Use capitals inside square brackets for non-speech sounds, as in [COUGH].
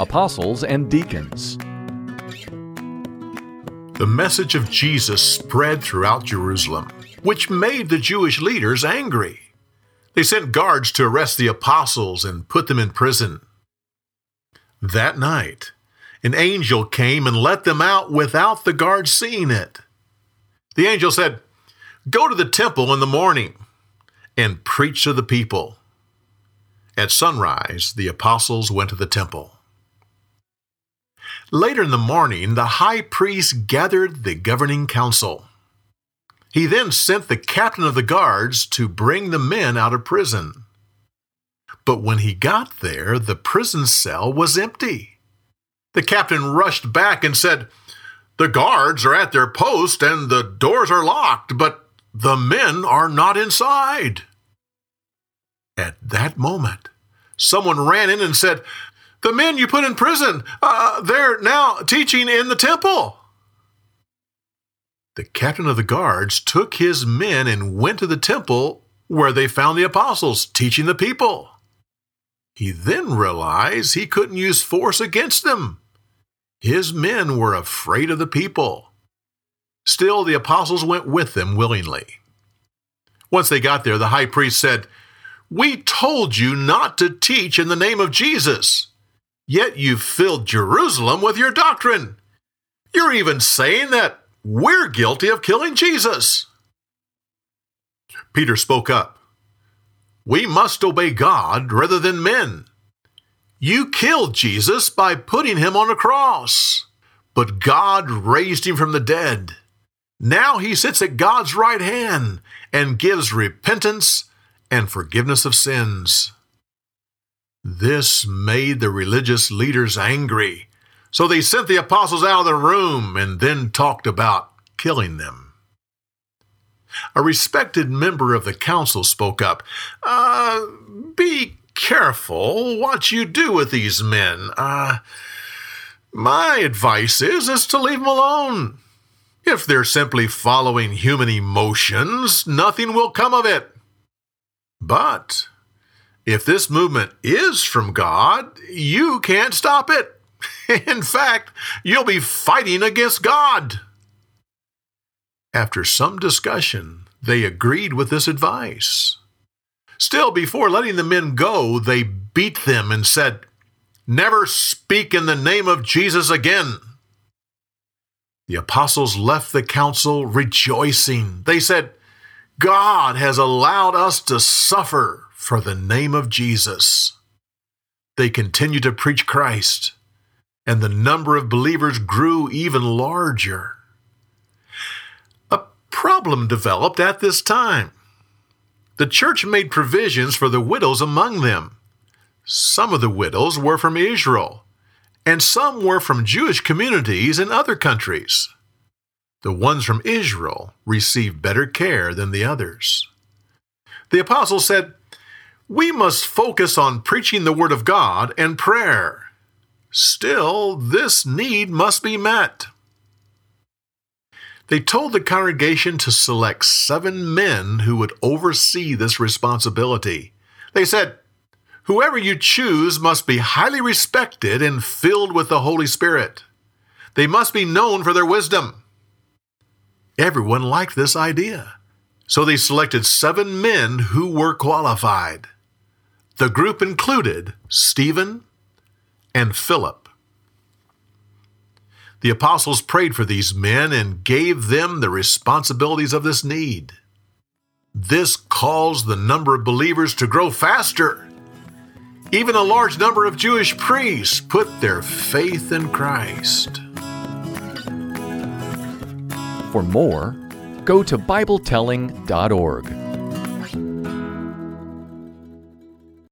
apostles, and deacons. The message of Jesus spread throughout Jerusalem, which made the Jewish leaders angry. They sent guards to arrest the apostles and put them in prison. That night, an angel came and let them out without the guards seeing it. The angel said, Go to the temple in the morning and preach to the people. At sunrise, the apostles went to the temple. Later in the morning, the high priest gathered the governing council. He then sent the captain of the guards to bring the men out of prison. But when he got there, the prison cell was empty. The captain rushed back and said, The guards are at their post and the doors are locked, but the men are not inside. At that moment, someone ran in and said, the men you put in prison, uh, they're now teaching in the temple. The captain of the guards took his men and went to the temple where they found the apostles teaching the people. He then realized he couldn't use force against them. His men were afraid of the people. Still, the apostles went with them willingly. Once they got there, the high priest said, We told you not to teach in the name of Jesus. Yet you've filled Jerusalem with your doctrine. You're even saying that we're guilty of killing Jesus. Peter spoke up. We must obey God rather than men. You killed Jesus by putting him on a cross, but God raised him from the dead. Now he sits at God's right hand and gives repentance and forgiveness of sins. This made the religious leaders angry, so they sent the apostles out of the room and then talked about killing them. A respected member of the council spoke up. Uh, be careful what you do with these men. Uh, my advice is, is to leave them alone. If they're simply following human emotions, nothing will come of it. But if this movement is from God, you can't stop it. [LAUGHS] In fact, you'll be fighting against God. After some discussion, they agreed with this advice. Still, before letting the men go, they beat them and said, Never speak in the name of Jesus again. The apostles left the council rejoicing. They said, God has allowed us to suffer for the name of Jesus. They continued to preach Christ, and the number of believers grew even larger. A problem developed at this time. The church made provisions for the widows among them. Some of the widows were from Israel, and some were from Jewish communities in other countries. The ones from Israel received better care than the others. The apostle said, we must focus on preaching the Word of God and prayer. Still, this need must be met. They told the congregation to select seven men who would oversee this responsibility. They said, Whoever you choose must be highly respected and filled with the Holy Spirit. They must be known for their wisdom. Everyone liked this idea, so they selected seven men who were qualified. The group included Stephen and Philip. The apostles prayed for these men and gave them the responsibilities of this need. This caused the number of believers to grow faster. Even a large number of Jewish priests put their faith in Christ. For more, go to BibleTelling.org.